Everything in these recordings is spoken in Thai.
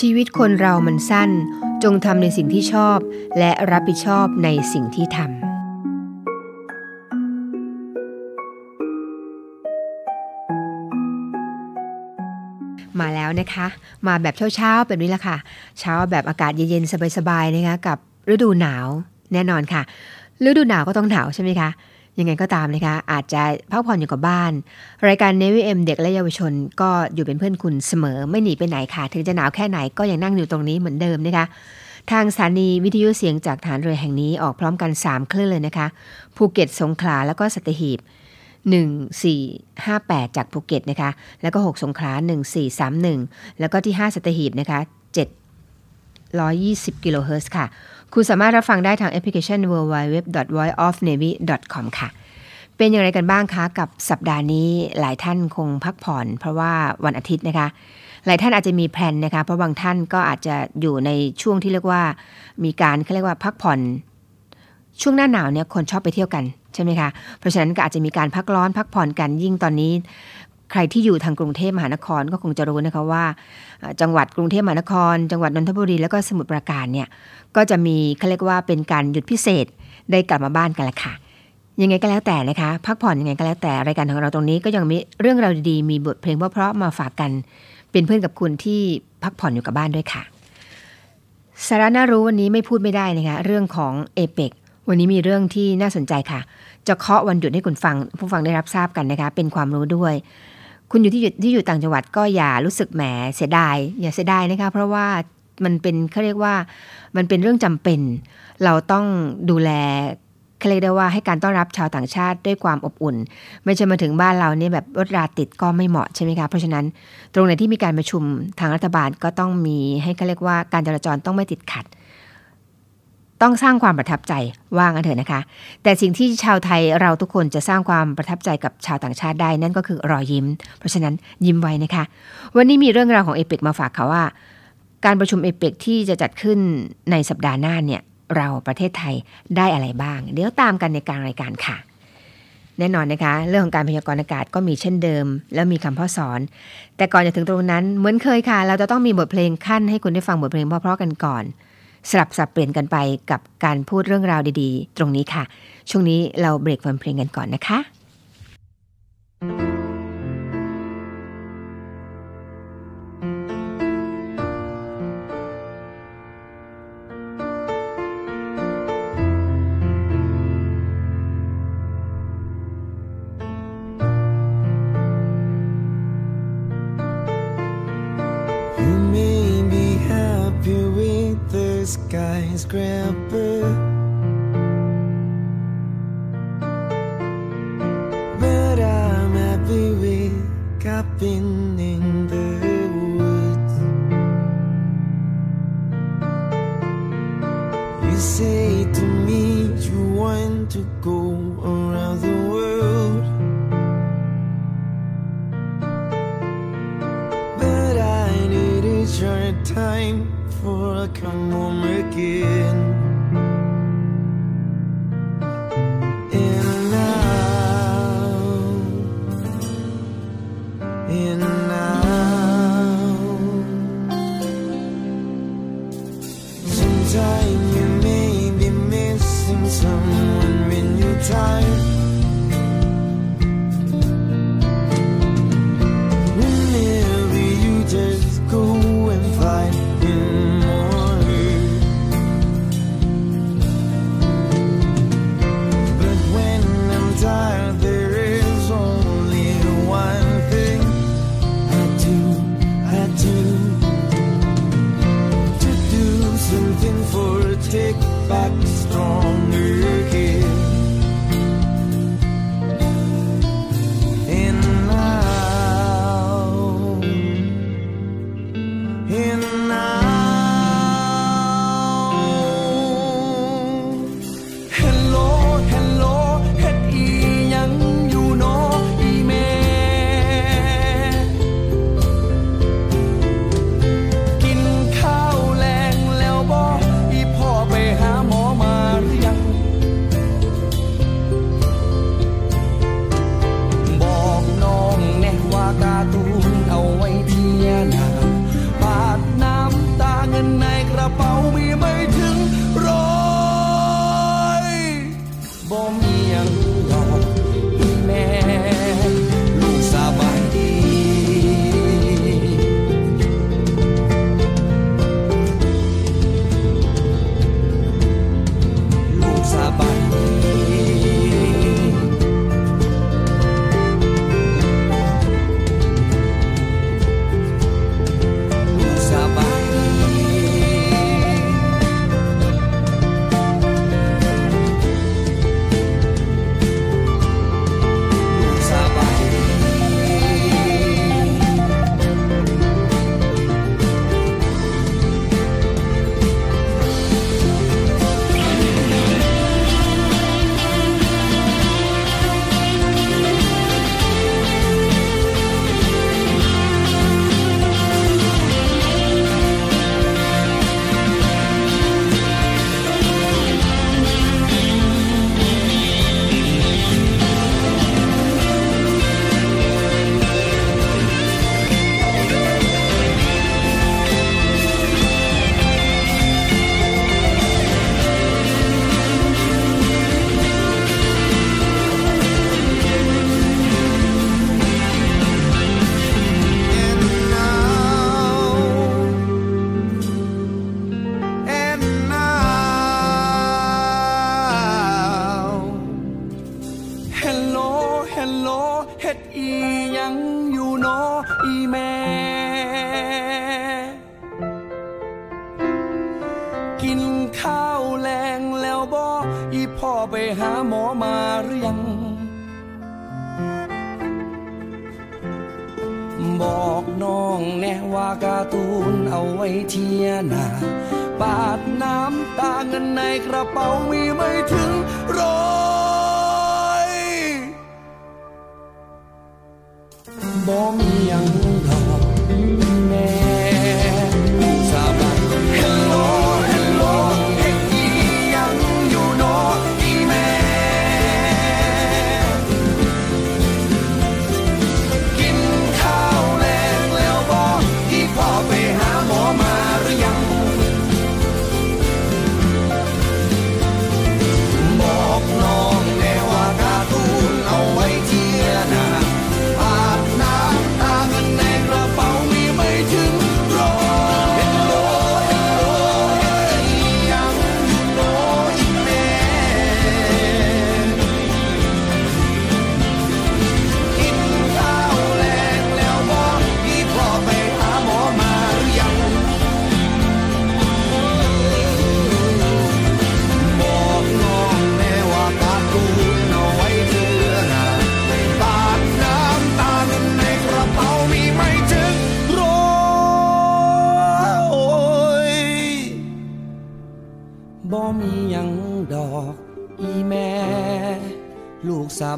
ชีวิตคนเรามันสั้น จงทำในสิ่งที่ชอบ และรับผิดชอบในสิ่งที่ทำมาแล้วนะคะ มาแบบเช้าๆแบบนี้แหละค่ะ เช้าแบบอากาศเย็นๆสบายๆนะคะกับฤดูหนาวแน่นอนค่ะ ฤดูหนาวก็ต้องหนาวใช่ไหมคะ ยังไงก็ตามนะคะ อาจจะพักผ่อนอยู่กับบ้าน รายการ Navy AM เด็กและเยาวชน ก็อยู่เป็นเพื่อนคุณเสมอไม่หนีไปไหนค่ะ ถึงจะหนาวแค่ไหนก็ยังนั่งอยู่ตรงนี้เหมือนเดิมนะคะ ทางสถานีวิทยุเสียงจากฐานเรือแห่งนี้ออกพร้อมกัน 3 คลื่นเลยนะคะภูเก็ตสงขลาแล้วก็สัตหีบ1458 จากภูเก็ตนะคะ แล้วก็ 6 สงขลา 1431 แล้วก็ที่ 5 สัตหีบนะคะ720 กิโลเฮิรตซ์ค่ะ คุณสามารถรับฟังได้ทางแอปพลิเคชัน www.voiceofnavy.com ค่ะ เป็นอย่างไรกันบ้างคะ กับสัปดาห์นี้หลายท่านคงพักผ่อน เพราะว่าวันอาทิตย์นะคะ หลายท่านอาจจะมีแพลนนะคะ เพราะบางท่านก็อาจจะอยู่ในช่วงที่เรียกว่ามีการเขาเรียกว่าพักผ่อน ช่วงหน้าหนาวเนี่ยคนชอบไปเที่ยวกันใช่ไหมคะ เพราะฉะนั้นก็อาจจะมีการพักร้อนพักผ่อนกันยิ่งตอนนี้ ใครที่อยู่ทางกรุงเทพมหานครก็คงจะรู้นะคะว่า จังหวัดกรุงเทพมหานคร จังหวัดนนทบุรีแล้วก็สมุทรปราการเนี่ยก็จะมีเขาเรียกว่าเป็นการหยุดพิเศษได้กลับมาบ้านกันละค่ะยังไงก็แล้วแต่นะคะพักผ่อนยังไงก็แล้วแต่รายการของเราตรงนี้ก็ยังมีเรื่องราวดีๆมีบทเพลงเพราะๆมาฝากกันเป็นเพื่อนกับคุณที่พักผ่อนอยู่กับบ้านด้วยค่ะสาระน่ารู้วันนี้ไม่พูดไม่ได้นะคะเรื่องของเอเปกวันนี้มีเรื่องที่น่าสนใจค่ะ จะเคาะวันหยุดให้คุณฟัง ผู้ฟังได้รับทราบกันนะคะ เป็นความรู้ด้วย คุณอยู่ที่อยู่ที่อยู่ต่างจังหวัดก็อย่ารู้สึกแหมเสียดาย อย่าเสียดายนะคะเพราะว่ามันเป็นเขาเรียกว่ามันเป็นเรื่องจำเป็น เราต้องดูแลเขาเรียกได้ว่าให้การต้อนรับชาวต่างชาติด้วยความอบอุ่น ไม่ใช่มาถึงบ้านเราเนี่ยแบบรถราติดก็ไม่เหมาะใช่ไหมคะเพราะฉะนั้นตรงไหนที่มีการประชุมทางรัฐบาลก็ต้องมีให้เขาเรียกว่าการจราจรต้องไม่ติดขัด ต้องสร้างความประทับใจว่างันเถอะนะคะ แต่สิ่งที่ชาวไทยเราทุกคนจะสร้างความประทับใจกับชาวต่างชาติได้นั่นก็คือรอยยิ้ม เพราะฉะนั้นยิ้มไว้นะคะ วันนี้มีเรื่องราวของเอเปกมาฝากค่ะว่า การประชุมเอเปกที่จะจัดขึ้นในสัปดาห์หน้าเนี่ยเราประเทศไทยได้อะไรบ้าง เดี๋ยวตามกันในกลางรายการค่ะ แน่นอนนะคะ เรื่องของการพยากรณ์อากาศก็มีเช่นเดิม แล้วมีคำพ่อสอน แต่ก่อนจะถึงตรงนั้นเหมือนเคยค่ะ เราจะต้องมีบทเพลงขั้นให้คุณได้ฟังบทเพลงเพราะๆกันก่อน สลับสับเปลี่ยนกันไปกับการพูดเรื่องราวดีๆ ตรงนี้ค่ะ ช่วงนี้เราเบรกฟังเพลงกันก่อนนะคะ You skyscraper. But I'm happy with camping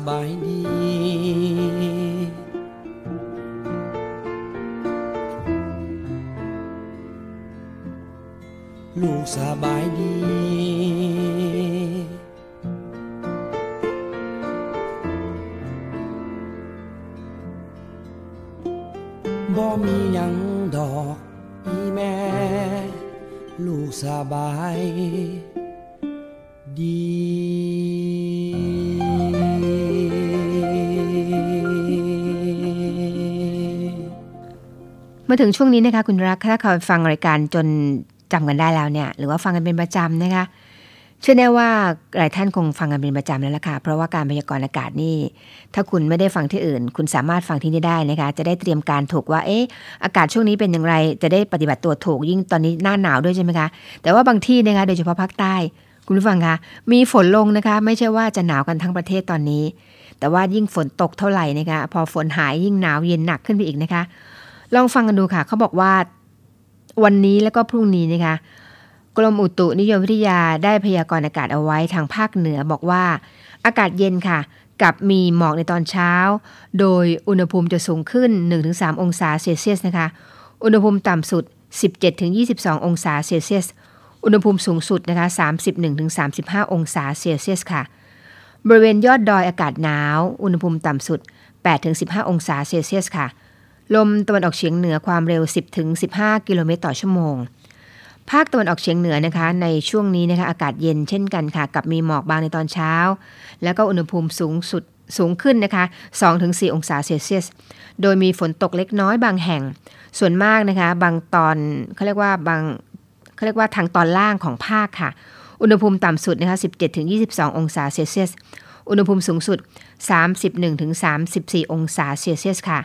ပိုင်း มาถึงช่วงนี้นะคะคุณรักถ้าเขาฟังรายการจนจำกันได้แล้วเนี่ย หรือว่าฟังกันเป็นประจำนะคะเชื่อแน่ว่าหลายท่านคงฟังกันเป็นประจำแล้วล่ะค่ะ เพราะว่าการพยากรณ์อากาศนี่ ถ้าคุณไม่ได้ฟังที่อื่น คุณสามารถฟังที่นี่ได้นะคะ จะได้เตรียมการถูกว่า เอ๊ะ อากาศช่วงนี้เป็นอย่างไร จะได้ปฏิบัติตัวถูกยิ่งตอนนี้หน้าหนาวด้วยใช่ไหมคะ แต่ว่าบางที่นะคะ โดยเฉพาะภาคใต้ คุณผู้ฟังคะ มีฝนลงนะคะ ไม่ใช่ว่าจะหนาวกันทั้งประเทศตอนนี้ แต่ว่ายิ่งฝนตกเท่าไหร่นะคะ พอฝนหายยิ่งหนาวเย็นหนักขึ้นไปอีกนะคะ ลองฟังกันดูค่ะ เขาบอกว่าวันนี้แล้วก็พรุ่งนี้นะคะ กรมอุตุนิยมวิทยาได้พยากรณ์อากาศเอาไว้ทางภาคเหนือบอกว่า อากาศเย็นค่ะ กับมีหมอกในตอนเช้า โดยอุณหภูมิจะสูงขึ้น 1-3 องศาเซลเซียสนะคะ อุณหภูมิต่ำสุด 17-22 องศาเซลเซียส อุณหภูมิสูงสุดนะคะ 31-35 องศาเซลเซียสค่ะ บริเวณยอดดอยอากาศหนาว อุณหภูมิต่ำสุด 8-15 องศาเซลเซียสค่ะ ลมตะวันออกเฉียงเหนือความเร็ว 10-15 กิโลเมตรต่อชั่วโมง ภาคตะวันออกเฉียงเหนือนะคะ ในช่วงนี้นะคะอากาศเย็นเช่นกันค่ะ กับมีหมอกบางในตอนเช้า แล้วก็อุณหภูมิสูงสุดสูงขึ้นนะคะ 2-4 องศาเซลเซียส โดยมีฝนตกเล็กน้อยบางแห่ง ส่วนมากนะคะ บางตอนเขาเรียกว่าบางเขาเรียกว่าทางตอนล่างของภาคค่ะ อุณหภูมิต่ำสุดนะคะ 17-22 องศาเซลเซียส อุณหภูมิสูงสุด 31-34 องศาเซลเซียสค่ะ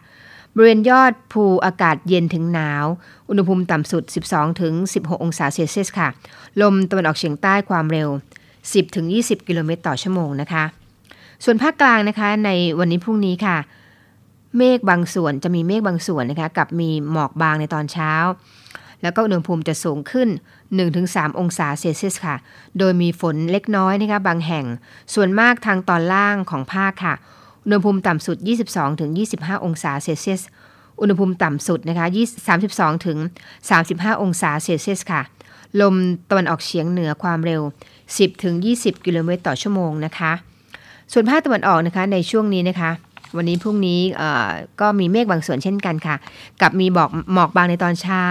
บริเวณยอดภูอากาศเย็นถึงหนาว อุณหภูมิต่ำสุด 12-16 องศาเซลเซียสค่ะ ลมตะวันออกเฉียงใต้ความเร็ว 10-20 กิโลเมตรต่อชั่วโมงนะคะ ส่วนภาคกลางนะคะในวันนี้พรุ่งนี้ค่ะ เมฆบางส่วนจะมีเมฆบางส่วนนะคะกับมีหมอกบางในตอนเช้า แล้วก็อุณหภูมิจะสูงขึ้น 1-3 องศาเซลเซียสค่ะ โดยมีฝนเล็กน้อยนะคะบางแห่ง ส่วนมากทางตอนล่างของภาคค่ะ อุณหภูมิต่ำสุด 22-25 องศาเซลเซียส อุณหภูมิต่ำสุดนะคะ32-35 องศาเซลเซียสค่ะ ลมตะวันออกเฉียงเหนือความเร็ว 10-20 กิโลเมตรต่อชั่วโมงนะคะ ส่วนภาคตะวันออกนะคะในช่วงนี้นะคะ วันนี้พรุ่งนี้ก็มีเมฆบางส่วนเช่นกันค่ะ กับมีบอกหมอกบางในตอนเช้า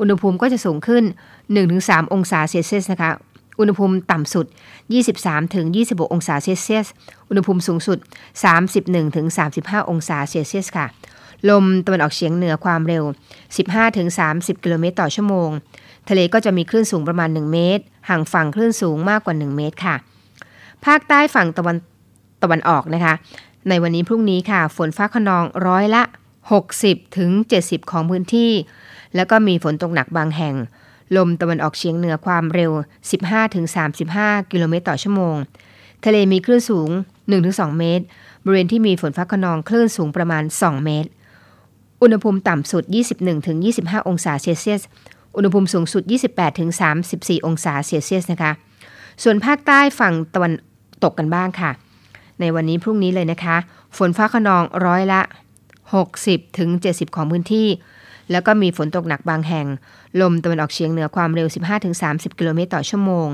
อุณหภูมิก็จะสูงขึ้น 1-3 องศาเซลเซียสนะคะ อุณหภูมิต่ำสุด 23-26 องศาเซลเซียส อุณหภูมิสูงสุด 31-35 องศาเซลเซียสค่ะ ลมตะวันออกเฉียงเหนือความเร็ว 15-30 กิโลเมตรต่อชั่วโมง ทะเลก็จะมีคลื่นสูงประมาณ 1 เมตร ห่างฝั่งคลื่นสูงมากกว่า 1 เมตรค่ะ ภาคใต้ฝั่งตะวันตะวันออกนะคะ ในวันนี้พรุ่งนี้ค่ะ ฝนฟ้าขนองร้อยละ 60ถึง70 ของพื้นที่ แล้วก็มีฝนตกหนักบางแห่ง ลมตะวันออกเฉียงเหนือความเร็ว 15-35 กิโลเมตรต่อชั่วโมง ทะเลมีคลื่นสูง 1-2 เมตร บริเวณที่มีฝนฟ้าขนองคลื่นสูงประมาณ 2 เมตร อุณหภูมิต่ำสุด 21-25 องศาเซลเซียส อุณหภูมิสูงสุด 28-34 องศาเซลเซียสนะคะ ส่วนภาคใต้ฝั่งตะวันตกกันบ้างค่ะ ในวันนี้พรุ่งนี้เลยนะคะ ฝนฟ้าขนองร้อยละ 60-70 ของพื้นที่ แล้วก็มีฝนตกหนักบางแห่ง ลมตะวันออกเฉียงเหนือความเร็ว 15-30 กิโลเมตรต่อชั่วโมง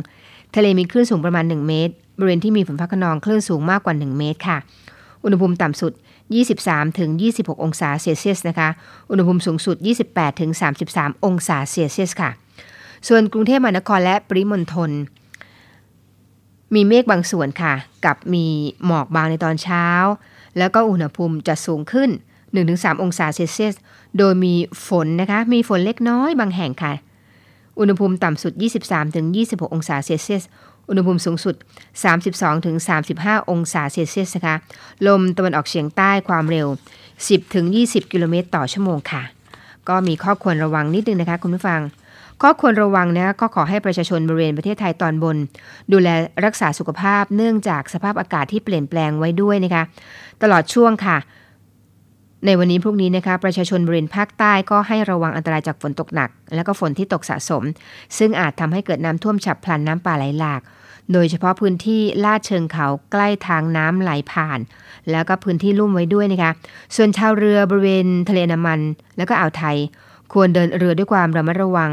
ทะเลมีคลื่นสูงประมาณ 1 เมตร บริเวณที่มีฝนฟ้าขนองคลื่นสูงมากกว่า 1 เมตรค่ะ อุณหภูมิต่ำสุด 23-26 องศาเซลเซียสนะคะ อุณหภูมิสูงสุด 28-33 องศาเซลเซียสค่ะ ส่วนกรุงเทพมหานครและปริมณฑลมีเมฆบางส่วนค่ะ กับมีหมอกบางในตอนเช้า แล้วก็อุณหภูมิจะสูงขึ้น 1-3 องศาเซลเซียส โดยมีฝนนะคะ มีฝนเล็กน้อยบางแห่งค่ะ อุณหภูมิต่ำสุด 23-26 องศาเซลเซียส อุณหภูมิสูงสุด 32-35 องศาเซลเซียสนะคะ ลมตะวันออกเฉียงใต้ความเร็ว 10-20 กิโลเมตรต่อชั่วโมงค่ะ ก็มีข้อควรระวังนิดนึงนะคะคุณผู้ฟังข้อควรระวังนะก็ขอให้ประชาชนบริเวณประเทศไทยตอนบน ดูแลรักษาสุขภาพเนื่องจากสภาพอากาศที่เปลี่ยนแปลงไว้ด้วยนะคะ ตลอดช่วงค่ะ ในวันนี้พรุ่งนี้นะคะประชาชนบริเวณภาคใต้ก็ให้ระวังอันตรายจากฝนตกหนัก และก็ฝนที่ตกสะสม ซึ่งอาจทำให้เกิดน้ำท่วมฉับพลันน้ำป่าไหลหลาก โดยเฉพาะพื้นที่ลาดเชิงเขาใกล้ทางน้ำไหลผ่าน แล้วก็พื้นที่ลุ่มไว้ด้วยนะคะ ส่วนชาวเรือบริเวณทะเลน้ำมัน แล้วก็อ่าวไทย ควรเดินเรือด้วยความระมัดระวัง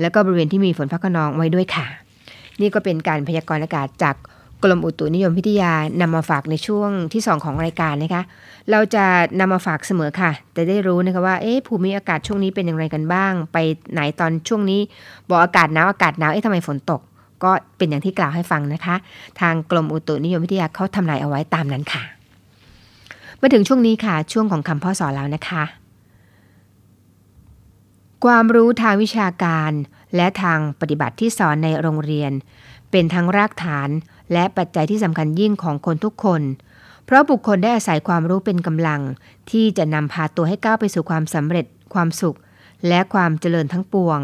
แล้วก็บริเวณที่มีฝนฟ้าขนองไว้ด้วยค่ะ นี่ก็เป็นการพยากรณ์อากาศจาก รมอุตุนิยมวิทยานำมาฝากในช่วงที่ 2 ของรายการนะคะ เราจะนำมาฝากเสมอค่ะแต่ได้รู้นะคะว่า เอ๊ะ ภูมิอากาศช่วงนี้เป็นอย่างไรกันบ้าง ไปไหนตอนช่วงนี้ บอกอากาศหนาวอากาศหนาว เอ๊ะทำไมฝนตก ก็เป็นอย่างที่กล่าวให้ฟังนะคะ ทางกรมอุตุนิยมวิทยาเขาทำนายเอาไว้ตามนั้นค่ะ มาถึงช่วงนี้ค่ะ ช่วงของคำพ่อสอนแล้วนะคะ ความรู้ทางวิชาการ และทางปฏิบัติที่สอนในโรงเรียน เป็นทั้งรากฐาน และปัจจัยที่สำคัญยิ่งของคนทุกคน เพราะบุคคลได้อาศัยความรู้เป็นกำลัง ที่จะนำพาตัวให้ก้าวไปสู่ความสำเร็จ ความสุข และความเจริญทั้งปวง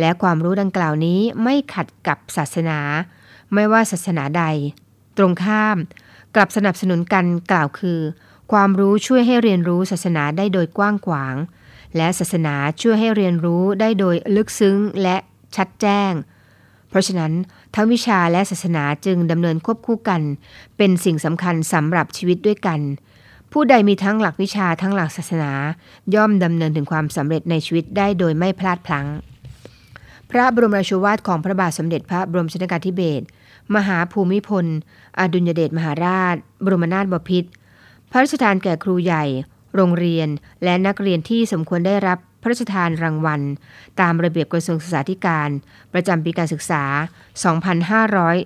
และความรู้ดังกล่าวนี้ไม่ขัดกับศาสนา ไม่ว่าศาสนาใด ตรงข้าม กลับสนับสนุนกันกล่าวคือ ความรู้ช่วยให้เรียนรู้ศาสนาได้โดยกว้างขวาง และศาสนาช่วยให้เรียนรู้ได้โดยลึกซึ้งและชัดแจ้ง เพราะฉะนั้นทั้งวิชาและศาสนาจึงดำเนินควบคู่กัน เป็นสิ่งสำคัญสำหรับชีวิตด้วยกัน ผู้ใดมีทั้งหลักวิชาทั้งหลักศาสนา ย่อมดำเนินถึงความสำเร็จในชีวิตได้โดยไม่พลาดพลั้ง พระบรมราชวาทของพระบาทสมเด็จพระบรมชนกาธิเบศรมหาภูมิพล อดุลยเดชมหาราช บรมนาถบพิตรพระราชทานแก่ครูใหญ่ โรงเรียน และนักเรียนที่สมควรได้รับ พระราชทานรางวัล ตามระเบียบกระทรวงศึกษาธิการ ประจำปีการศึกษา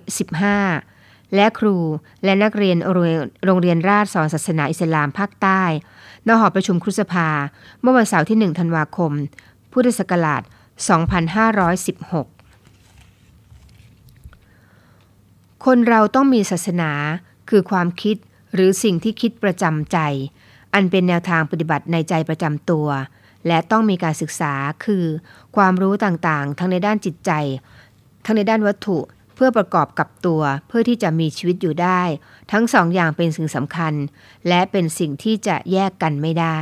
2515 และครูและนักเรียนโรงเรียนราชสอนศาสนาอิสลามภาคใต้ณหอประชุมครุสภา เมื่อวันเสาร์ที่ 1 ธันวาคม พุทธศักราช 2516คนเราต้องมีศาสนาคือความคิดหรือสิ่งที่คิดประจำใจ อันเป็นแนวทางปฏิบัติในใจประจำตัว และต้องมีการศึกษาคือ ความรู้ต่างๆ ทั้งในด้านจิตใจ ทั้งในด้านวัตถุ เพื่อประกอบกับตัวเพื่อที่จะมีชีวิตอยู่ได้ ทั้งสองอย่างเป็นสิ่งสำคัญ และเป็นสิ่งที่จะแยกกันไม่ได้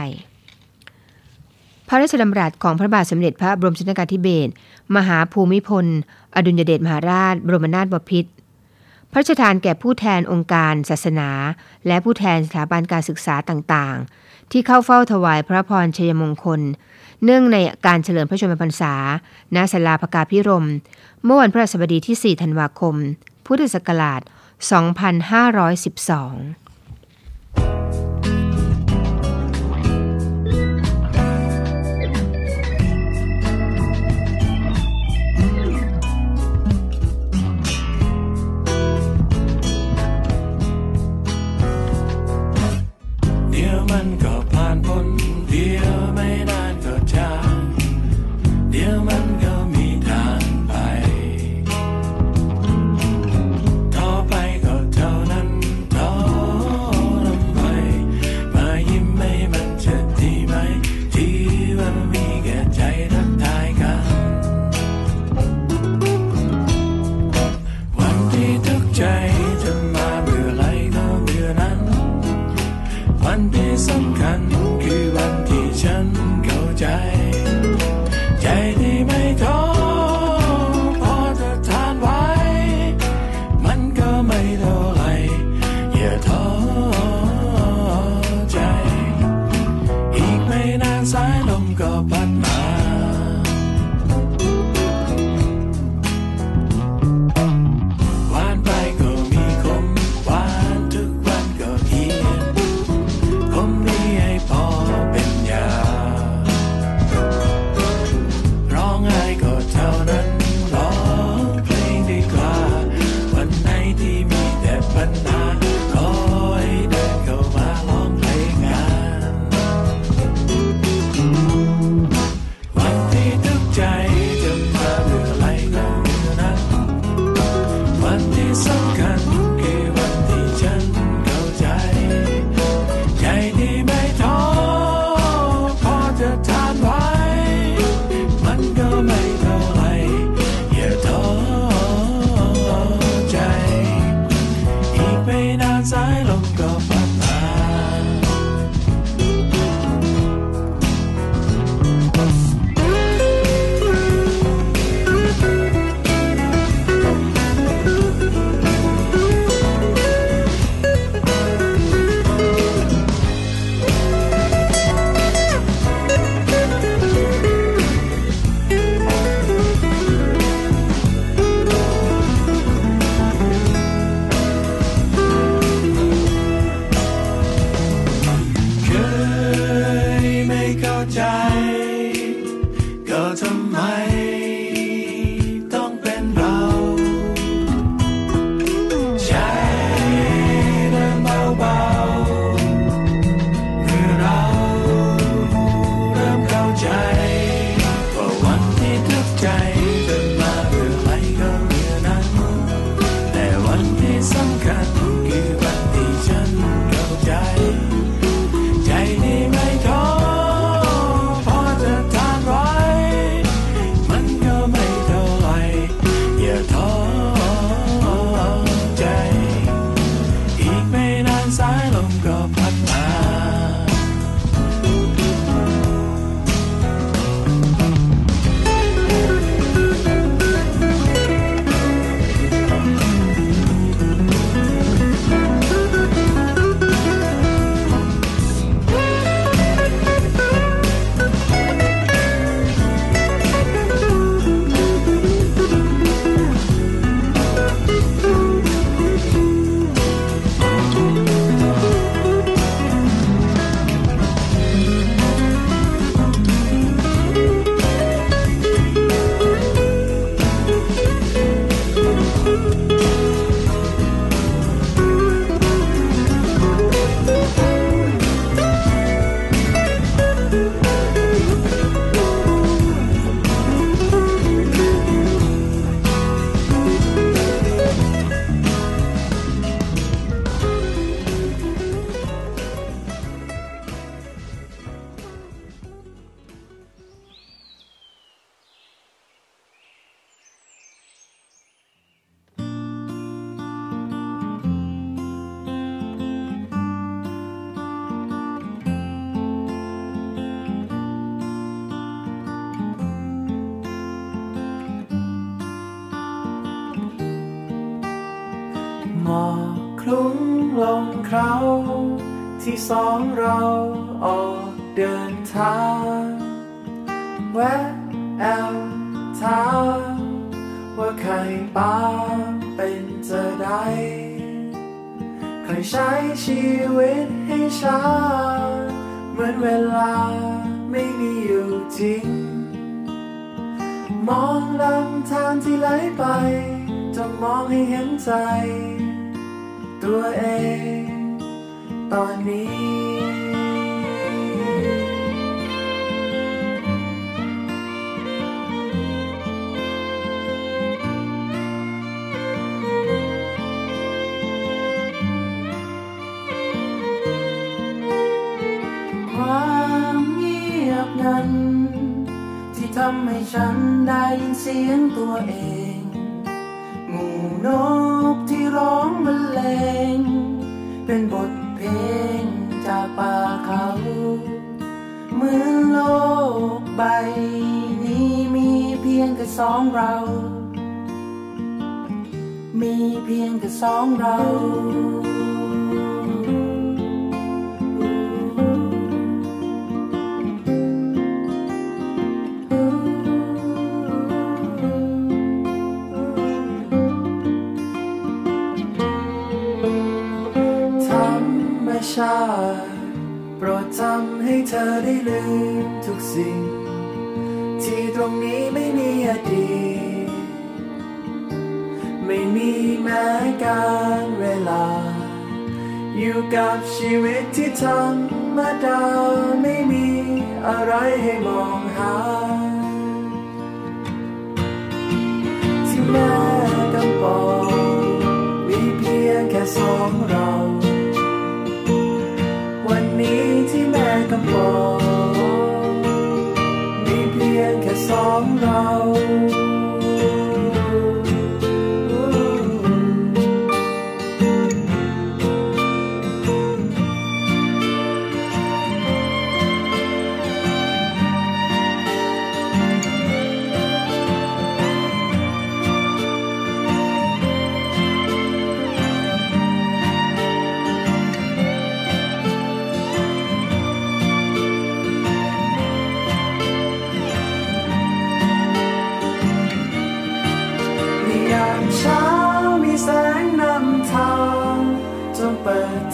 พระราชดำรัสของพระบาทสมเด็จพระบรมชนกาธิเบศรมหาภูมิพล อดุลยเดชมหาราช บรมนาถบพิตรพระราชทานแก่ผู้แทนองค์การศาสนา และผู้แทนสถาบันการศึกษาต่างๆ ที่เข้าเฝ้าถวายพระพรชัยมงคล เนื่องในการเฉลิมพระชนมพรรษา ณ ศาลาพกาพิรม เมื่อวันพฤหัสบดีที่ 4 ธันวาคม พุทธศักราช 2512 sign. ำให้ฉันได้ยินเสียงตัวเองหมู่นกที่ร้องบรรเลง เป็นบทเพลงจากป่าเขาเหมือนโลกใบนี้มีเพียงแค่สองเรา มีเพียงแค่สองเรา ชาโปรดทำให้เธอได้ลืมทุกสิ่ง ที่ตรงนี้ไม่มีอดีตไม่มีแม้การเวลา อยู่กับชีวิตที่ธรรมดาไม่มีอะไรให้มองหา ที่แม่กำปองมีเพียงแค่สองเรา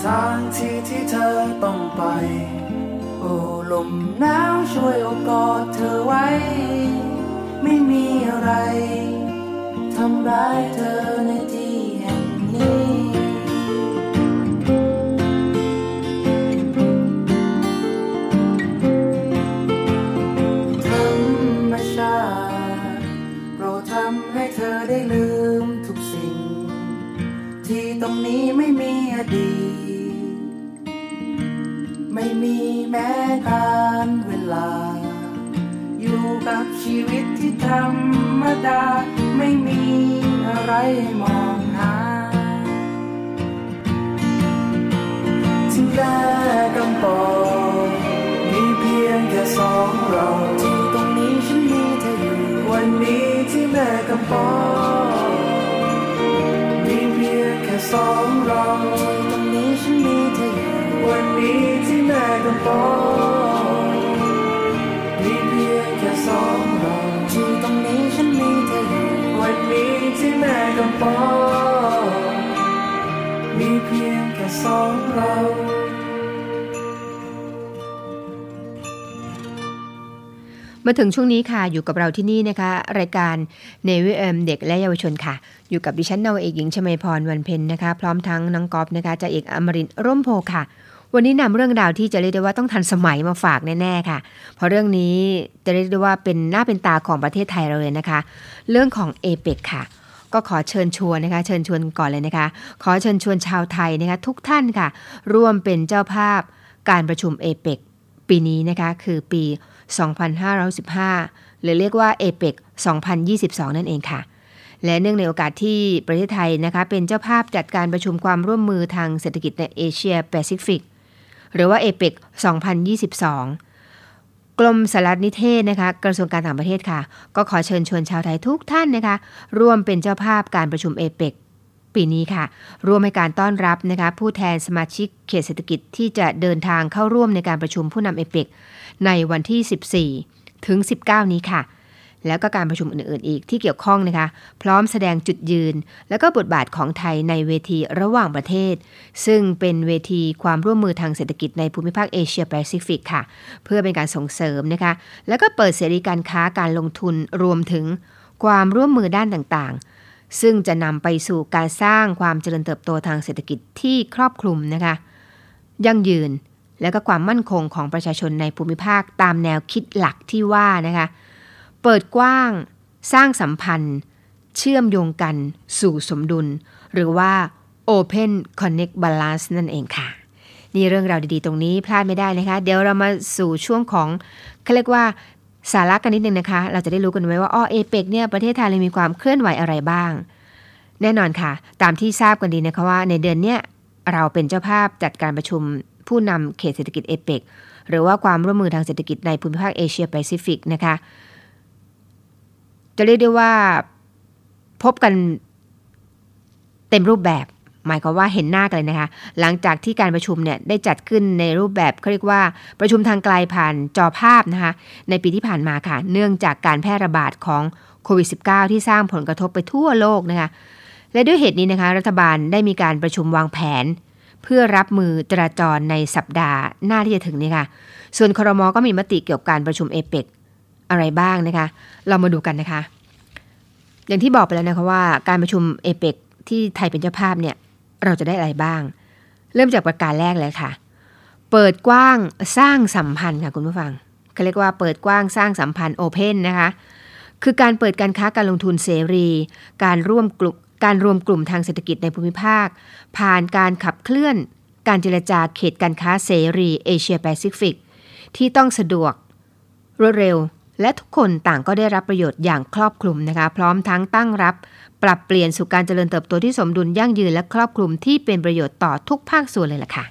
ทางที่ที่เธอต้องไป โอ้ลมหนาวช่วยโอบกอดเธอไว้ ไม่มีอะไรทำร้ายเธอในที่ แม้การเวลา อยู่กับชีวิตที่ธรรมดา ไม่มีอะไรมองหาที่แม่กำปองมีเพียงแค่สองเราที่ตรงนี้ฉันมีเธออยู่ วันนี้ที่แม่กำปองมีเพียงแค่สองเราที่ตรงนี้ฉันมีเธออยู่วันนี้ กำปองมีเพียงแค่สองเราที่ตรงนี้ฉันมีเธออยู่วันนี้ที่แม่กำปองมีเพียงแค่สองเรามาถึงช่วงนี้ค่ะอยู่กับเราที่นี่นะคะ รายการเนวิเอมเด็กและเยาวชนค่ะ อยู่กับดิฉันนาวเอกหญิงชมาพรวันเพ็ญนะคะ พร้อมทั้งน้องกอฟนะคะจ่าเอกอมรินร่มโพค่ะ วันนี้นำเรื่องราวที่จะเรียกได้ว่าต้องทันสมัยมาฝากแน่ๆค่ะ เพราะเรื่องนี้จะเรียกได้ว่าเป็นหน้าเป็นตาของประเทศไทยเราเลยนะคะ เรื่องของเอเปกค่ะ ก็ขอเชิญชวนนะคะ เชิญชวนก่อนเลยนะคะ ขอเชิญชวนชาวไทยนะคะทุกท่านค่ะ ร่วมเป็นเจ้าภาพการประชุมเอเปกปีนี้นะคะคือปี 2515 หรือเรียกว่า APEC 2022 นั่นเองค่ะและเนื่องในโอกาสที่ประเทศไทยนะคะเป็นเจ้าภาพจัดการประชุมความร่วมมือทางเศรษฐกิจในเอเชียแปซิฟิก หรือว่า APEC 2022 กรมสารนิเทศนะคะกระทรวงการต่างประเทศค่ะ ก็ขอเชิญชวนชาวไทยทุกท่านนะคะ ร่วมเป็นเจ้าภาพการประชุม APEC ปีนี้ค่ะ ร่วมให้การต้อนรับนะคะผู้แทนสมาชิกเขตเศรษฐกิจที่จะเดินทางเข้าร่วมในการประชุมผู้นำเอเปกในวันที่ 14 ถึง 19 นี้ค่ะ แล้วก็การประชุมอื่นๆอีกที่เกี่ยวข้องนะคะ พร้อมแสดงจุดยืน และก็บทบาทของไทยในเวทีระหว่างประเทศ ซึ่งเป็นเวทีความร่วมมือทางเศรษฐกิจในภูมิภาคเอเชียแปซิฟิกค่ะ เพื่อเป็นการส่งเสริมนะคะ แล้วก็เปิดเสรีการค้าการลงทุนรวมถึงความร่วมมือด้านต่างๆ ซึ่งจะนำไปสู่การสร้างความเจริญเติบโตทางเศรษฐกิจที่ครอบคลุมนะคะยั่งยืนและก็ความมั่นคงของประชาชนในภูมิภาคตามแนวคิดหลักที่ว่านะคะ เปิดกว้าง สร้างสัมพันธ์ เชื่อมโยงกันสู่สมดุล หรือว่า Open Connect Balance นั่นเองค่ะ นี่เรื่องราวดีๆ ตรงนี้พลาดไม่ได้นะคะ เดี๋ยวเรามาสู่ช่วงของเขาเรียกว่าสาระกันนิดนึงนะคะ เราจะได้รู้กันไว้ว่าอ้อเอเปกเนี่ยประเทศไทยเลยมีความเคลื่อนไหวอะไรบ้าง แน่นอนค่ะ ตามที่ทราบกันดีนะคะว่า ในเดือนเนี้ยเราเป็นเจ้าภาพจัดการประชุมผู้นำเขตเศรษฐกิจเอเปกหรือว่าความร่วมมือทางเศรษฐกิจในภูมิภาคเอเชียแปซิฟิกนะคะ จะเรียกได้ว่าพบกันเต็มรูปแบบ หมายความว่าเห็นหน้ากันเลยนะคะ หลังจากที่การประชุมเนี่ยได้จัดขึ้นในรูปแบบเขาเรียกว่าประชุมทางไกลผ่านจอภาพนะคะ ในปีที่ผ่านมาค่ะ เนื่องจากการแพร่ระบาดของโควิด -19 ที่สร้างผลกระทบไปทั่วโลกนะคะ และด้วยเหตุนี้นะคะ รัฐบาลได้มีการประชุมวางแผน เพื่อรับมือจราจรในสัปดาห์หน้าที่จะถึงนี่ค่ะ ส่วนครมก็มีมติเกี่ยวกับการประชุมเอเปก อะไรบ้างนะคะ เรามาดูกันนะคะ อย่างที่บอกไปแล้วนะคะว่าการประชุมเอเปกที่ไทยเป็นเจ้าภาพเนี่ยเราจะได้อะไรบ้าง เริ่มจากประการแรกเลยค่ะ เปิดกว้างสร้างสัมพันธ์ค่ะคุณผู้ฟังเขาเรียกว่าเปิดกว้างสร้างสัมพันธ์โอเพนนะคะ คือการเปิดการค้าการลงทุนเสรี การร่วมกลุ่มการรวมกลุ่มทางเศรษฐกิจในภูมิภาค ผ่านการขับเคลื่อน การเจรจาเขตการค้าเสรีเอเชียแปซิฟิกที่ต้องสะดวก รวดเร็ว และทุกคนต่างก็ได้รับประโยชน์อย่างครอบคลุมนะคะ พร้อมทั้งตั้งรับ ปรับเปลี่ยนสู่การเจริญเติบโตที่สมดุลยั่งยืนและครอบคลุมที่เป็นประโยชน์ต่อทุกภาคส่วนเลยล่ะค่ะ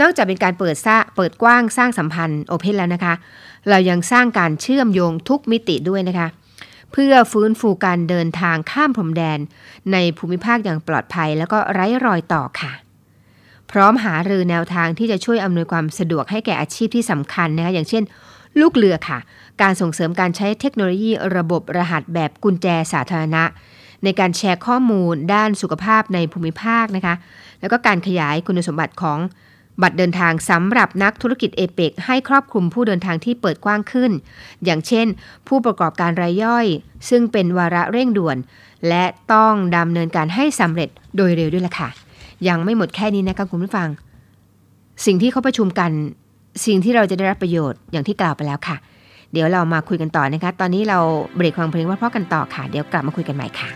นอกจากเป็นการเปิดซะเปิดกว้างสร้างสัมพันธ์โอเพนแล้วนะคะ เรายังสร้างการเชื่อมโยงทุกมิติด้วยนะคะ เพื่อฟื้นฟูการเดินทางข้ามพรมแดน ในภูมิภาคอย่างปลอดภัย แล้วก็ไร้รอยต่อค่ะพร้อมหารือแนวทางที่จะช่วยอำนวยความสะดวกให้แก่อาชีพที่สำคัญนะคะอย่างเช่น ลูกเรือค่ะ การส่งเสริมการใช้เทคโนโลยีระบบรหัสแบบกุญแจสาธารณะ ในการแชร์ข้อมูลด้านสุขภาพในภูมิภาคนะคะ แล้วก็การขยายคุณสมบัติของบัตรเดินทางสำหรับนักธุรกิจเอเปกให้ครอบคลุมผู้เดินทางที่เปิดกว้างขึ้น อย่างเช่น ผู้ประกอบการรายย่อย ซึ่งเป็นวาระเร่งด่วน และต้องดำเนินการให้สำเร็จโดยเร็วด้วยล่ะค่ะ ยังไม่หมดแค่นี้นะคะคุณผู้ฟัง สิ่งที่เขาประชุมกัน สิ่งที่เราจะได้รับประโยชน์อย่างที่กล่าวไปแล้วค่ะ เดี๋ยวเรามาคุยกันต่อนะคะ ตอนนี้เราเบรกฟังเพลงว่าเพราะกันต่อค่ะ เดี๋ยวกลับมาคุยกันใหม่ค่ะ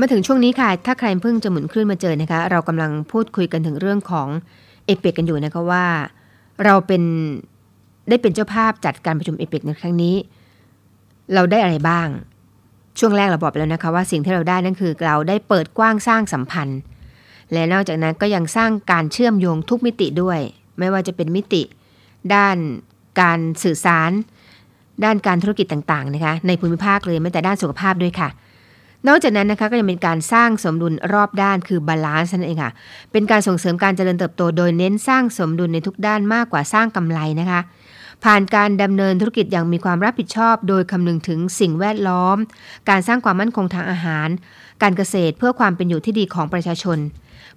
มาถึงช่วงนี้ค่ะ ถ้าใครเพิ่งจะหมุนคลื่นมาเจอนะคะ เรากำลังพูดคุยกันถึงเรื่องของเอเปกกันอยู่นะคะว่า เราเป็นได้เป็นเจ้าภาพจัดการประชุมเอเปกในครั้งนี้ เราได้อะไรบ้าง ช่วงแรกเราบอกไปแล้วนะคะว่าสิ่งที่เราได้นั่นคือเราได้เปิดกว้างสร้างสัมพันธ์ และนอกจากนั้นก็ยังสร้างการเชื่อมโยงทุกมิติด้วย ไม่ว่าจะเป็นมิติ ด้านการสื่อสาร ด้านการธุรกิจต่างๆนะคะในภูมิภาคเลยแม้แต่ด้านสุขภาพด้วยค่ะ นอกจากนั้นนะคะก็ยังเป็นการสร้างสมดุลรอบด้านคือ balance นั่นเองค่ะ เป็นการส่งเสริมการเจริญเติบโตโดยเน้นสร้างสมดุลในทุกด้านมากกว่าสร้างกำไรนะคะ ผ่านการดำเนินธุรกิจอย่างมีความรับผิดชอบ โดยคำนึงถึงสิ่งแวดล้อม การสร้างความมั่นคงทางอาหาร การเกษตรเพื่อความเป็นอยู่ที่ดีของประชาชน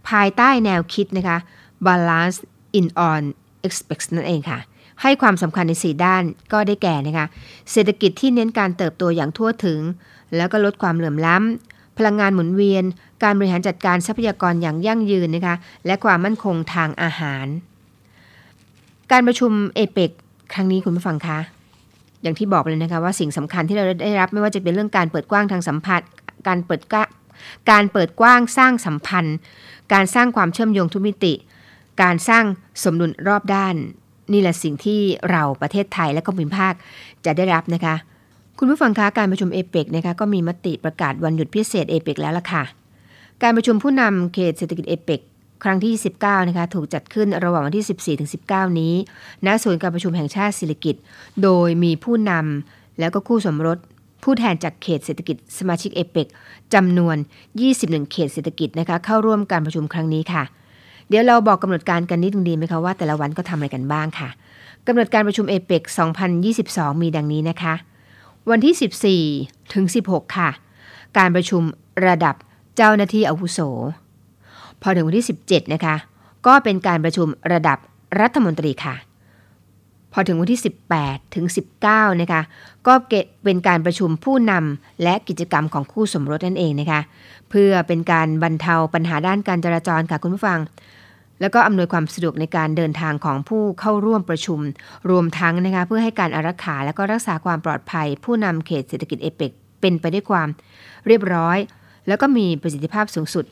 ภายใต้แนวคิดนะคะ balance in on expect นั่นเองค่ะให้ความสำคัญใน 4 ด้านก็ได้แก่นะคะ เศรษฐกิจที่เน้นการเติบโตอย่างทั่วถึง แล้วก็ลดความเหลื่อมล้ำพลังงานหมุนเวียน การบริหารจัดการทรัพยากรอย่างยั่งยืนนะคะและความมั่นคงทางอาหาร การประชุมเอเปกครั้งนี้คุณผู้ฟังคะอย่างที่บอกเลยนะคะว่าสิ่งสำคัญที่เราได้รับไม่ว่าจะเป็นเรื่องการเปิดกว้างทางสัมผัสการเปิดกการเปิดกว้างสร้างสัมพันธ์ การสร้างความเชื่อมโยงทุกมิติ การสร้างสมดุลรอบด้าน นี่แหละสิ่งที่เราประเทศไทยและก็ภูมิภาคจะได้รับนะคะ คุณผู้ฟังคะการประชุมเอเปกนะคะก็มีมติประกาศวันหยุดพิเศษเอเปกแล้วล่ะค่ะ การประชุมผู้นำเขตเศรษฐกิจเอเปกครั้งที่ 19 นะคะ ถูกจัดขึ้นระหว่างวันที่ 14-19 นี้ ณ ศูนย์การประชุมแห่งชาติศิริกิตโดยมีผู้นำแล้วก็คู่สมรส ผู้แทนจากเขตเศรษฐกิจสมาชิกเอเปกจำนวน 21 เขตเศรษฐกิจนะคะ เข้าร่วมการประชุมครั้งนี้ค่ะ เดี๋ยวเราบอกกำหนดการกันนิดนึงดีไหมคะว่าแต่ละวันก็ทำอะไรกันบ้างค่ะกำหนดการประชุมเอเปก2022 มีดังนี้นะคะ วันที่ 14 ถึง 16 ค่ะ การประชุมระดับเจ้าหน้าที่อาวุโส พอถึงวันที่ 17 นะคะ ก็เป็นการประชุมระดับรัฐมนตรีค่ะ พอถึงวันที่ 18 ถึง 19 นะคะ ก็เป็นการประชุมผู้นำและกิจกรรมของคู่สมรสนั่นเองนะคะ เพื่อเป็นการบรรเทาปัญหาด้านการจราจรค่ะคุณผู้ฟัง แล้วก็อำนวยความสะดวกในการเดินทางของผู้เข้าร่วมประชุม รวมทั้งนะคะเพื่อให้การอารักขาและก็รักษาความปลอดภัย ผู้นำเขตเศรษฐกิจเอเปกเป็นไปด้วยความเรียบร้อย แล้วก็มีประสิทธิภาพสูงสุด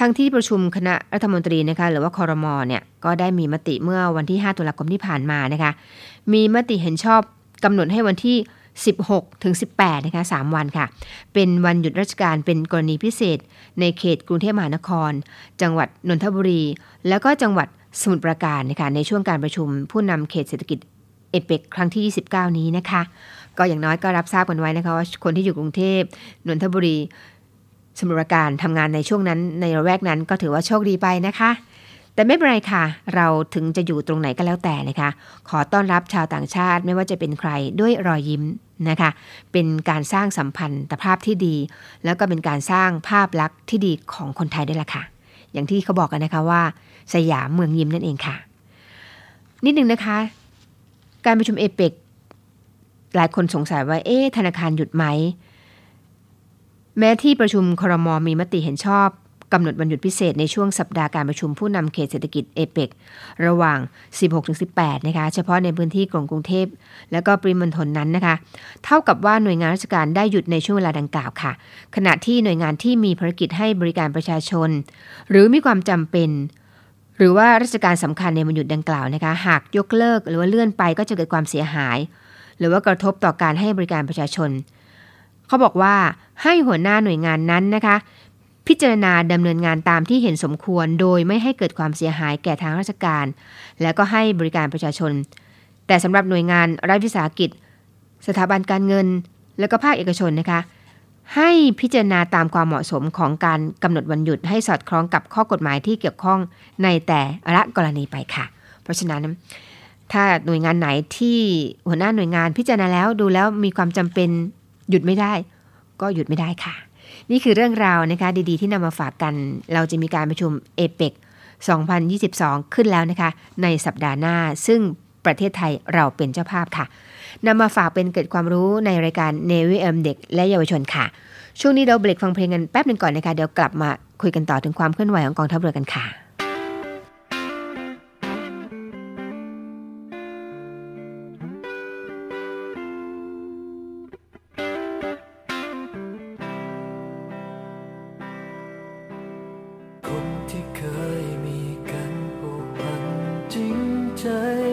ทั้งที่ประชุมคณะรัฐมนตรีนะคะหรือว่าคอรมอเนี่ยก็ได้มีมติเมื่อวันที่ 5 ตุลาคมที่ผ่านมานะคะมีมติเห็นชอบกำหนดให้วันที่ 16 ถึง 18 นะคะ 3 วันค่ะ เป็นวันหยุดราชการเป็นกรณีพิเศษ ในเขตกรุงเทพมหานคร จังหวัดนนทบุรี แล้วก็จังหวัดสมุทรปราการนะคะในช่วงการประชุมผู้นำเขตเศรษฐกิจเอเปกครั้งที่ 29 นี้นะคะ ก็อย่างน้อยก็รับทราบกันไว้นะคะว่าคนที่อยู่กรุงเทพนนทบุรีสมุทรปราการทำงานในช่วงนั้นในระแวกนั้นก็ถือว่าโชคดีไปนะคะ แต่ไม่เป็นไรค่ะ เราถึงจะอยู่ตรงไหนก็แล้วแต่นะคะ ขอต้อนรับชาวต่างชาติไม่ว่าจะเป็นใครด้วยรอยยิ้มนะคะ เป็นการสร้างสัมพันธภาพที่ดี แล้วก็เป็นการสร้างภาพลักษณ์ที่ดีของคนไทยด้วยล่ะค่ะ อย่างที่เขาบอกกันนะคะว่า สยามเมืองยิ้มนั่นเองค่ะ นิดนึงนะคะ การประชุมเอเปกหลายคนสงสัยว่าเอ๊ธนาคารหยุดไหม แม้ที่ประชุมครมมีมติเห็นชอบ กำหนดวันหยุดพิเศษในช่วงสัปดาห์การประชุมผู้นำเขตเศรษฐกิจเอเปกระหว่าง 16-18 นะคะ เฉพาะในพื้นที่กรุงกรุงเทพ และก็ปริมณฑลนั้นนะคะ เท่ากับว่าหน่วยงานราชการได้หยุดในช่วงเวลาดังกล่าวค่ะ ขณะที่หน่วยงานที่มีภารกิจให้บริการประชาชน หรือมีความจำเป็นหรือว่าราชการสำคัญในวันหยุดดังกล่าวนะคะ หากยกเลิกหรือว่าเลื่อนไปก็จะเกิดความเสียหาย หรือว่ากระทบต่อการให้บริการประชาชน เขาบอกว่าให้หัวหน้าหน่วยงานนั้นนะคะ พิจารณาดำเนินงานตามที่เห็นสมควร โดยไม่ให้เกิดความเสียหายแก่ทางราชการ และก็ให้บริการประชาชน แต่สำหรับหน่วยงานรัฐวิสาหกิจ สถาบันการเงิน และก็ภาคเอกชนนะคะ ให้พิจารณาตามความเหมาะสมของการกำหนดวันหยุดให้สอดคล้องกับข้อกฎหมายที่เกี่ยวข้องในแต่ละกรณีไปค่ะ เพราะฉะนั้นถ้าหน่วยงานไหนที่หัวหน้าหน่วยงานพิจารณาแล้วดูแล้วมีความจำเป็นหยุดไม่ได้ ก็หยุดไม่ได้ค่ะ นี่คือเรื่องราวนะคะดีๆที่นำมาฝากกัน เราจะมีการประชุมเอเปก2022 ขึ้นแล้วนะคะ ในสัปดาห์หน้า ซึ่งประเทศไทยเราเป็นเจ้าภาพค่ะนำมาฝากเป็นเกิดความรู้ในรายการเนวิเอมเด็กและเยาวชนค่ะ ช่วงนี้เราเบรกฟังเพลงกันแป๊บหนึ่งก่อนนะคะ เดี๋ยวกลับมาคุยกันต่อถึงความเคลื่อนไหวของกองทัพเรือกันค่ะ 谁？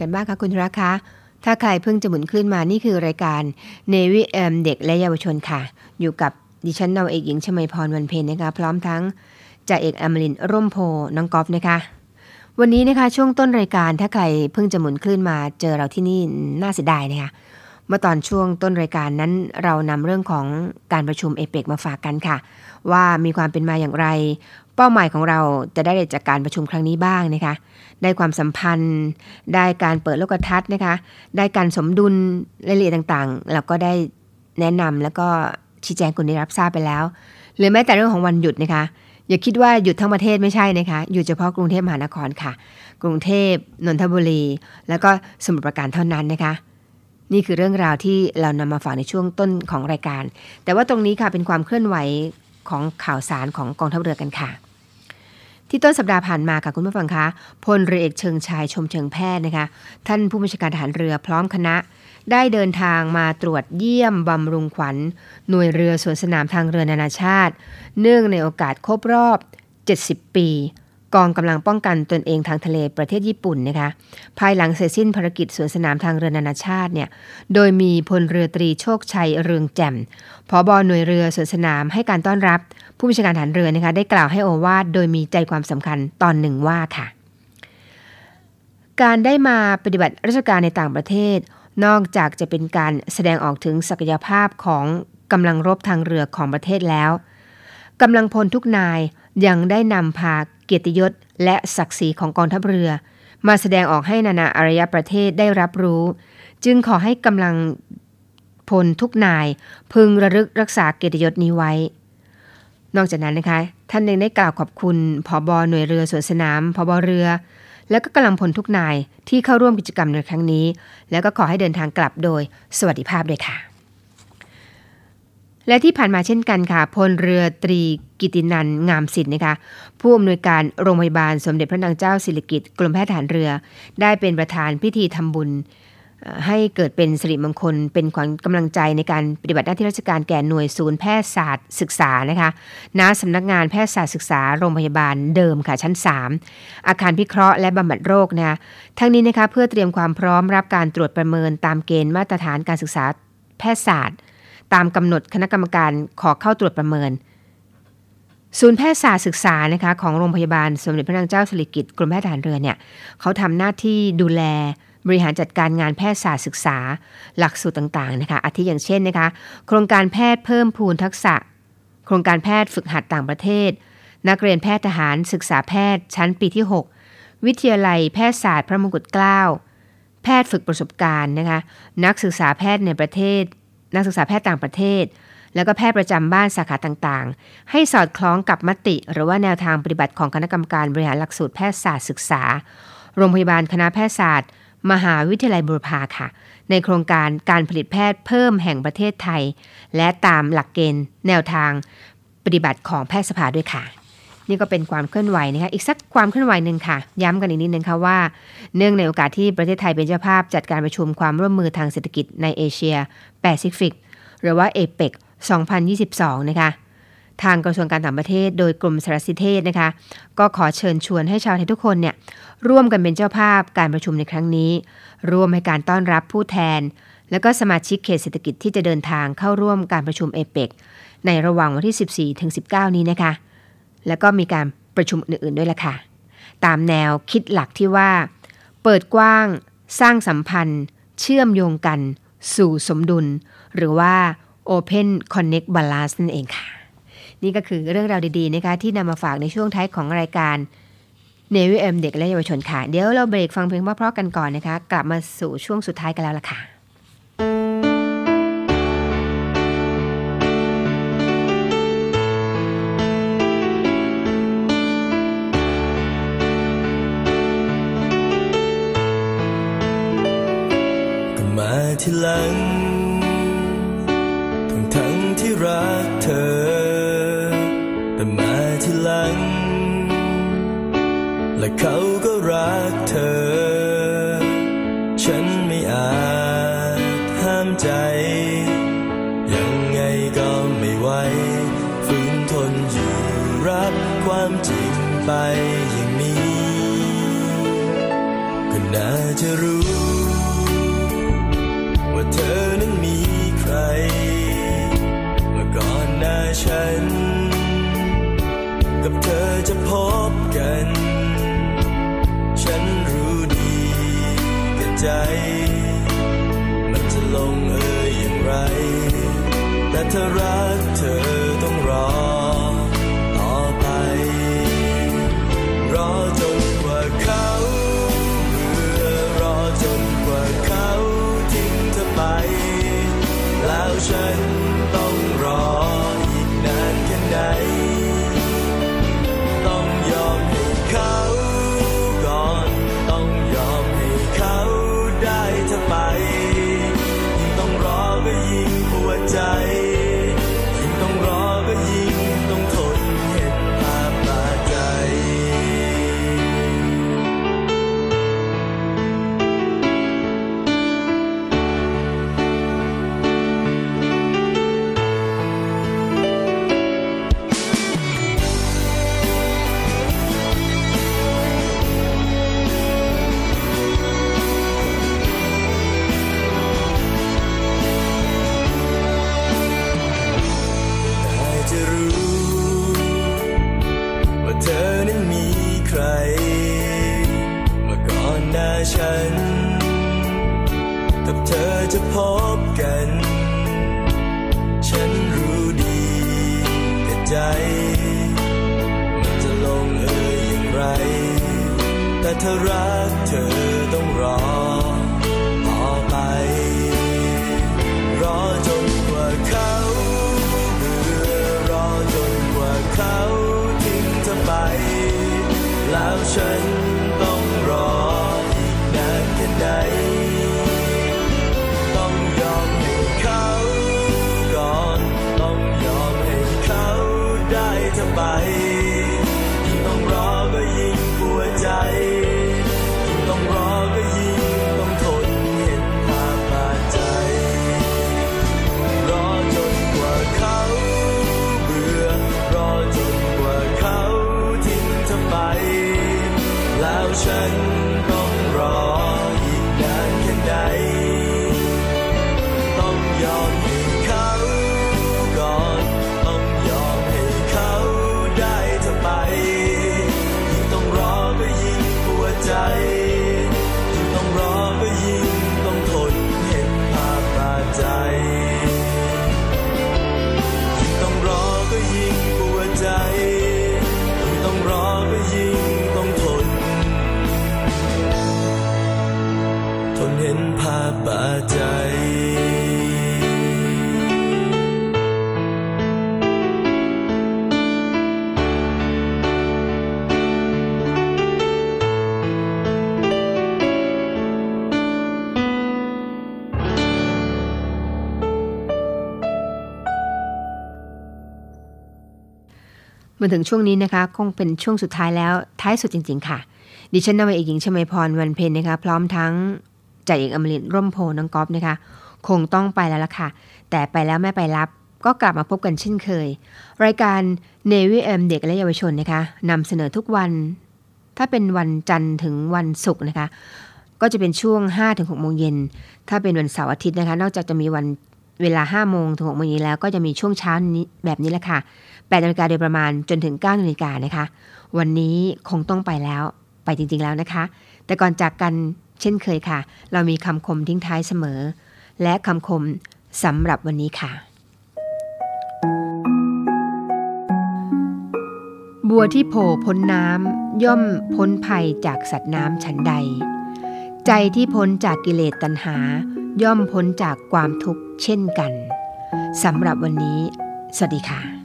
กันบ้างคะคุณธระคะ ถ้าใครเพิ่งจะหมุนคลื่นมานี่คือรายการ Navy M เด็กและเยาวชนค่ะ อยู่กับดิฉันนาเอกหญิงชมาพรวันเพ็ญนะคะ พร้อมทั้งจ่าเอกอมรินร์ร่มโพน้องกอฟนะคะ วันนี้นะคะช่วงต้นรายการถ้าใครเพิ่งจะหมุนคลื่นมาเจอเราที่นี่น่าเสียดายนะคะเมื่อตอนช่วงต้นรายการนั้น เรานำเรื่องของการประชุมเอเปกมาฝากกันค่ะ ว่ามีความเป็นมาอย่างไร เป้าหมายของเราจะได้จากการประชุมครั้งนี้บ้างนะคะ ได้ความสัมพันธ์ ได้การเปิดโลกทัศน์นะคะ ได้การสมดุลรายละเอียดต่างๆ เราก็ได้แนะนำแล้วก็ชี้แจงคุณได้รับทราบไปแล้วหรือแม้แต่เรื่องของวันหยุดนะคะ อย่าคิดว่าหยุดทั้งประเทศไม่ใช่นะคะ หยุดเฉพาะกรุงเทพมหานครค่ะ กรุงเทพนนทบุรี แล้วก็สมุทรปราการเท่านั้นนะคะนี่คือเรื่องราวที่เรานำมาฝากในช่วงต้นของรายการ แต่ว่าตรงนี้ค่ะเป็นความเคลื่อนไหวของข่าวสารของกองทัพเรือกันค่ะ ที่ต้นสัปดาห์ผ่านมาค่ะคุณผู้ฟังคะพลเรือเอกเชิงชายชมเชิงแพทย์นะคะ ท่านผู้บัญชาการทหารเรือพร้อมคณะ ได้เดินทางมาตรวจเยี่ยมบำรุงขวัญ หน่วยเรือสวนสนามทางเรือนานาชาติ เนื่องในโอกาสครบรอบ 70 ปี กองกำลังป้องกันตนเองทางทะเลประเทศญี่ปุ่นนะคะ ภายหลังเสร็จสิ้นภารกิจสวนสนามทางเรือนานาชาติเนี่ย โดยมีพลเรือตรีโชคชัยเรืองแจ่มผอบอหน่วยเรือสวนสนามให้การต้อนรับ ผู้บัญชาการฐานเรือนะคะได้กล่าวให้โอวาทโดยมีใจความสำคัญตอนหนึ่งว่าค่ะ การได้มาปฏิบัติราชการในต่างประเทศ นอกจากจะเป็นการแสดงออกถึงศักยภาพของกำลังรบทางเรือของประเทศแล้วกำลังพลทุกนายยังได้นำพาเกียรติยศและศักดิ์ศรีของกองทัพเรือ มาแสดงออกให้นานาอารยประเทศได้รับรู้ จึงขอให้กำลังพลทุกนายพึงระลึกรักษาเกียรติยศนี้ไว้ นอกจากนั้นนะคะ ท่านยังได้กล่าวขอบคุณผอบอหน่วยเรือสวนสนามผอบอเรือ และก็กำลังพลทุกนายที่เข้าร่วมกิจกรรมในครั้งนี้ แล้วก็ขอให้เดินทางกลับโดยสวัสดิภาพด้วยค่ะ และที่ผ่านมาเช่นกันค่ะพลเรือตรีกิตินันงามสิทธิ์นะคะผู้อำนวยการโรงพยาบาลสมเด็จพระนางเจ้าสิริกิติ์กรมแพทย์ทหารเรือ ได้เป็นประธานพิธีทำบุญ ให้เกิดเป็นสิริมงคล เป็นขวัญกำลังใจในการปฏิบัติหน้าที่ราชการแก่หน่วยศูนย์แพทยศาสตร์ศึกษานะคะณสำนักงานแพทยศาสตร์ศึกษาโรงพยาบาลเดิมค่ะชั้น 3 อาคารพิเคราะห์และบำบัดโรคนะคะทั้งนี้นะคะเพื่อเตรียมความพร้อมรับการตรวจประเมินตามเกณฑ์มาตรฐานการศึกษาแพทยศาสตร์ ตามกำหนดคณะกรรมการขอเข้าตรวจประเมินศูนย์แพทยศาสตร์ศึกษานะคะของโรงพยาบาลสมเด็จพระนางเจ้าสิริกิติ์กรมแพทย์ทหารเรือเนี่ยเขาทำหน้าที่ดูแล บริหารจัดการงานแพทยศาสตร์ศึกษา หลักสูตรต่างๆนะคะอาทิอย่างเช่นนะคะ โครงการแพทย์เพิ่มพูนทักษะ โครงการแพทย์ฝึกหัดต่างประเทศ นักเรียนแพทย์ทหารศึกษาแพทย์ ชั้นปีที่ 6 วิทยาลัยแพทยศาสตร์พระมงกุฎเกล้าแพทย์ฝึกประสบการณ์นะคะนักศึกษาแพทย์ในประเทศ นักศึกษาแพทย์ต่างประเทศ แล้วก็แพทย์ประจำบ้านสาขาต่างๆ ให้สอดคล้องกับมติ หรือว่าแนวทางปฏิบัติของคณะกรรมการบริหารหลักสูตรแพทยศาสตร์ศึกษา โรงพยาบาลคณะแพทยศาสตร์ มหาวิทยาลัยบุรพาค่ะ ในโครงการการผลิตแพทย์เพิ่มแห่งประเทศไทย และตามหลักเกณฑ์แนวทางปฏิบัติของแพทยสภาด้วยค่ะ นี่ก็เป็นความเคลื่อนไหวนะคะอีกสักความเคลื่อนไหวหนึ่งค่ะ ย้ำกันอีกนิดนึงค่ะว่า เนื่องในโอกาสที่ประเทศไทยเป็นเจ้าภาพจัดการประชุมความร่วมมือทางเศรษฐกิจในเอเชียแปซิฟิกหรือว่าเอเปก2022 นะคะ ทางกระทรวงการต่างประเทศ โดยกรมสารสนเทศนะคะ ก็ขอเชิญชวนให้ชาวไทยทุกคนเนี่ยร่วมกันเป็นเจ้าภาพการประชุมในครั้งนี้ ร่วมให้การต้อนรับผู้แทน และก็สมาชิกเขตเศรษฐกิจที่จะเดินทางเข้าร่วมการประชุมเอเปกในระหว่างวันที่ 14ถึง19 นี้นะคะ แล้วก็มีการประชุมอื่นๆด้วยล่ะค่ะ ตามแนวคิดหลักที่ว่า เปิดกว้าง สร้างสัมพันธ์ เชื่อมโยงกัน สู่สมดุล หรือว่า Open Connect Balance นั่นเองค่ะ นี่ก็คือเรื่องราวดีๆนะคะที่นำมาฝากในช่วงท้ายของรายการเนวิเอ็มเด็กและเยาวชนค่ะ เดี๋ยวเราเบรกฟังเพลงเพราะๆกันก่อนนะคะ กลับมาสู่ช่วงสุดท้ายกันแล้วล่ะค่ะมาที่หลัง และเขาก็รักเธอ ฉันไม่อาจห้ามใจ ยังไงก็ไม่ไหวฝืนทนอยู่รับความจริงไปอย่างนี้ก็น่าจะรู้ ว่าเธอนั้นมีใครเมาก่อนหน้าฉัน กับเธอจะพบ ใจ มันจะลงเอยอย่างไร แต่ถ้ารักเธอต้องรอ มาถึงช่วงนี้นะคะ คงเป็นช่วงสุดท้ายแล้วท้ายสุดจริง ๆ ค่ะ ดิฉันนาวาเอกหญิงชมาพรวันเพ็ญนะคะ พร้อมทั้งจ่าเอกอมรินร่มโพน้องก๊อฟนะคะ คงต้องไปแล้วล่ะค่ะ แต่ไปแล้วไม่ไปรับ ก็กลับมาพบกันเช่นเคย รายการ Navy M เด็กและเยาวชนนะคะนำเสนอทุกวัน ถ้าเป็นวันจันทร์ถึงวันศุกร์นะคะ ก็จะเป็นช่วง 5-6โมงเย็น ถ้าเป็นวันเสาร์อาทิตย์นะคะ นอกจากจะมีวันเวลา 5 โมงถึง6โมงเย็นแล้วก็จะมีช่วงเช้านี้แบบนี้แหละค่ะ 8นาฬิกาโดยประมาณจนถึง9นาฬิกานะคะ วันนี้คงต้องไปแล้วไปจริงๆแล้วนะคะ แต่ก่อนจากกันเช่นเคยค่ะ เรามีคำคมทิ้งท้ายเสมอ และคำคมสำหรับวันนี้ค่ะ บัวที่โผล่พ้นน้ำย่อมพ้นภัยจากสัตว์น้ำฉันใด ใจที่พ้นจากกิเลสตัณหา ย่อมพ้นจากความทุกข์เช่นกันสำหรับวันนี้ สวัสดีค่ะ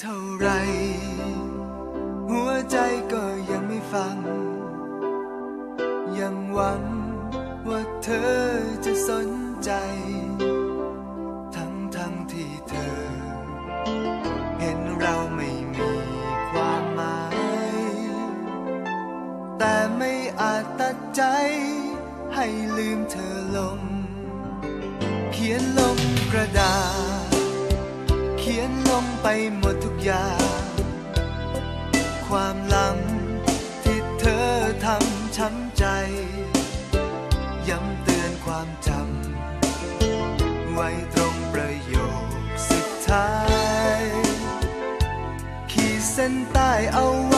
เท่าไร หัวใจก็ยังไม่ฟัง ยังหวังว่าเธอจะสนใจ ทั้งทั้งที่เธอ เห็นเราไม่มีความหมาย แต่ไม่อาจตัดใจ ให้ลืมเธอลง เขียนลงกระดาษ ขียนลงไปหมดทุกอย่าง ความหลังที่เธอทำช้ำใจ ย้ำเตือนความจำ ไว้ตรงประโยคสุดท้าย ขีดเส้นใต้เอาไว้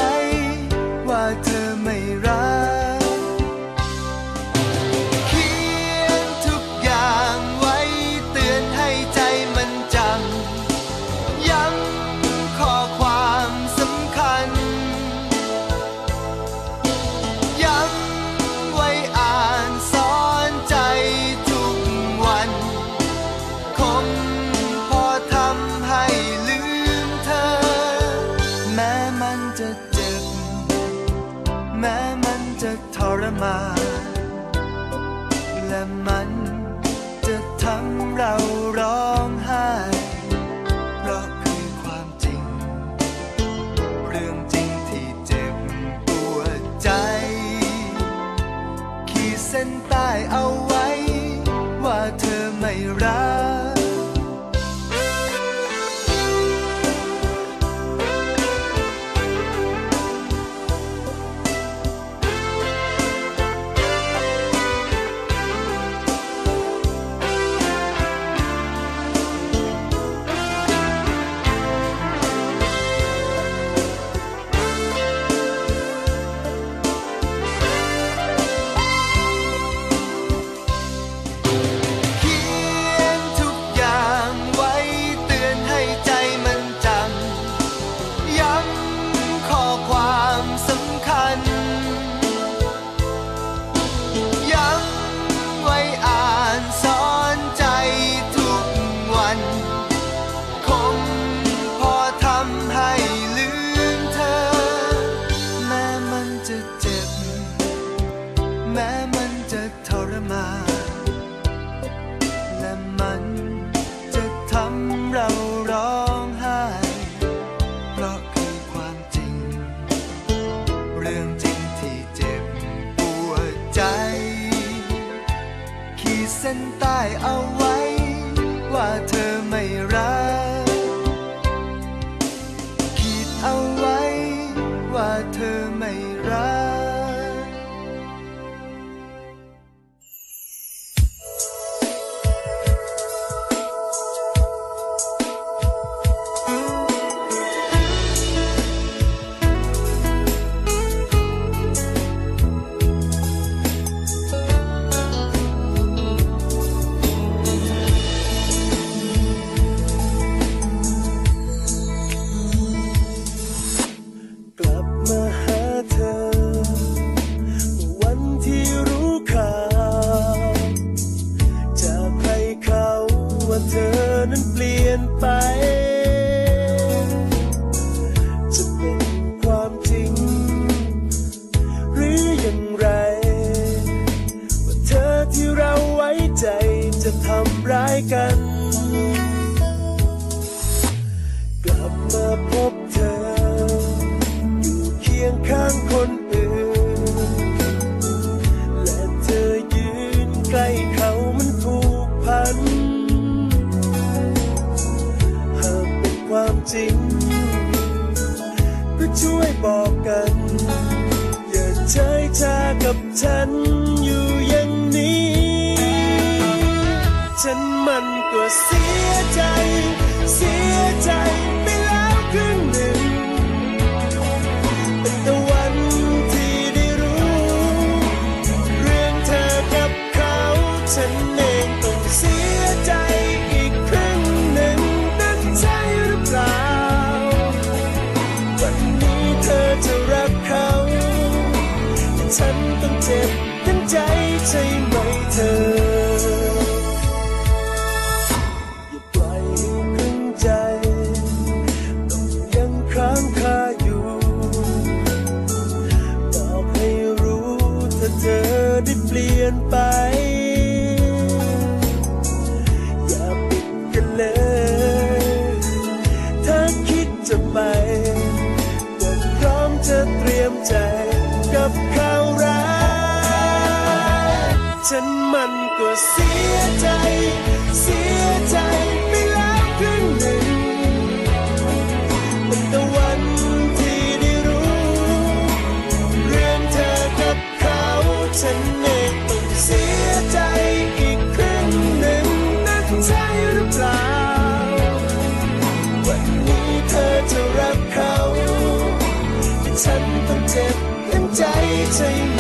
ใ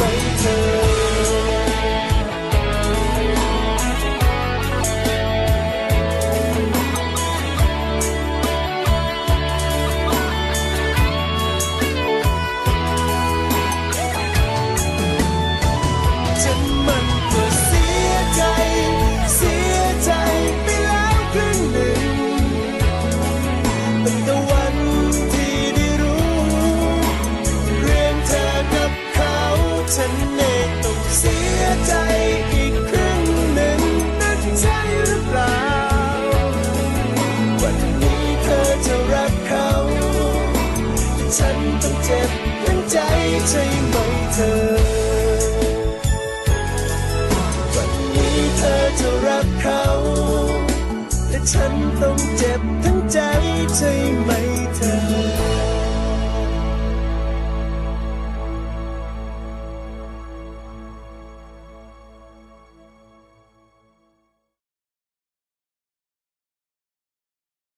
ง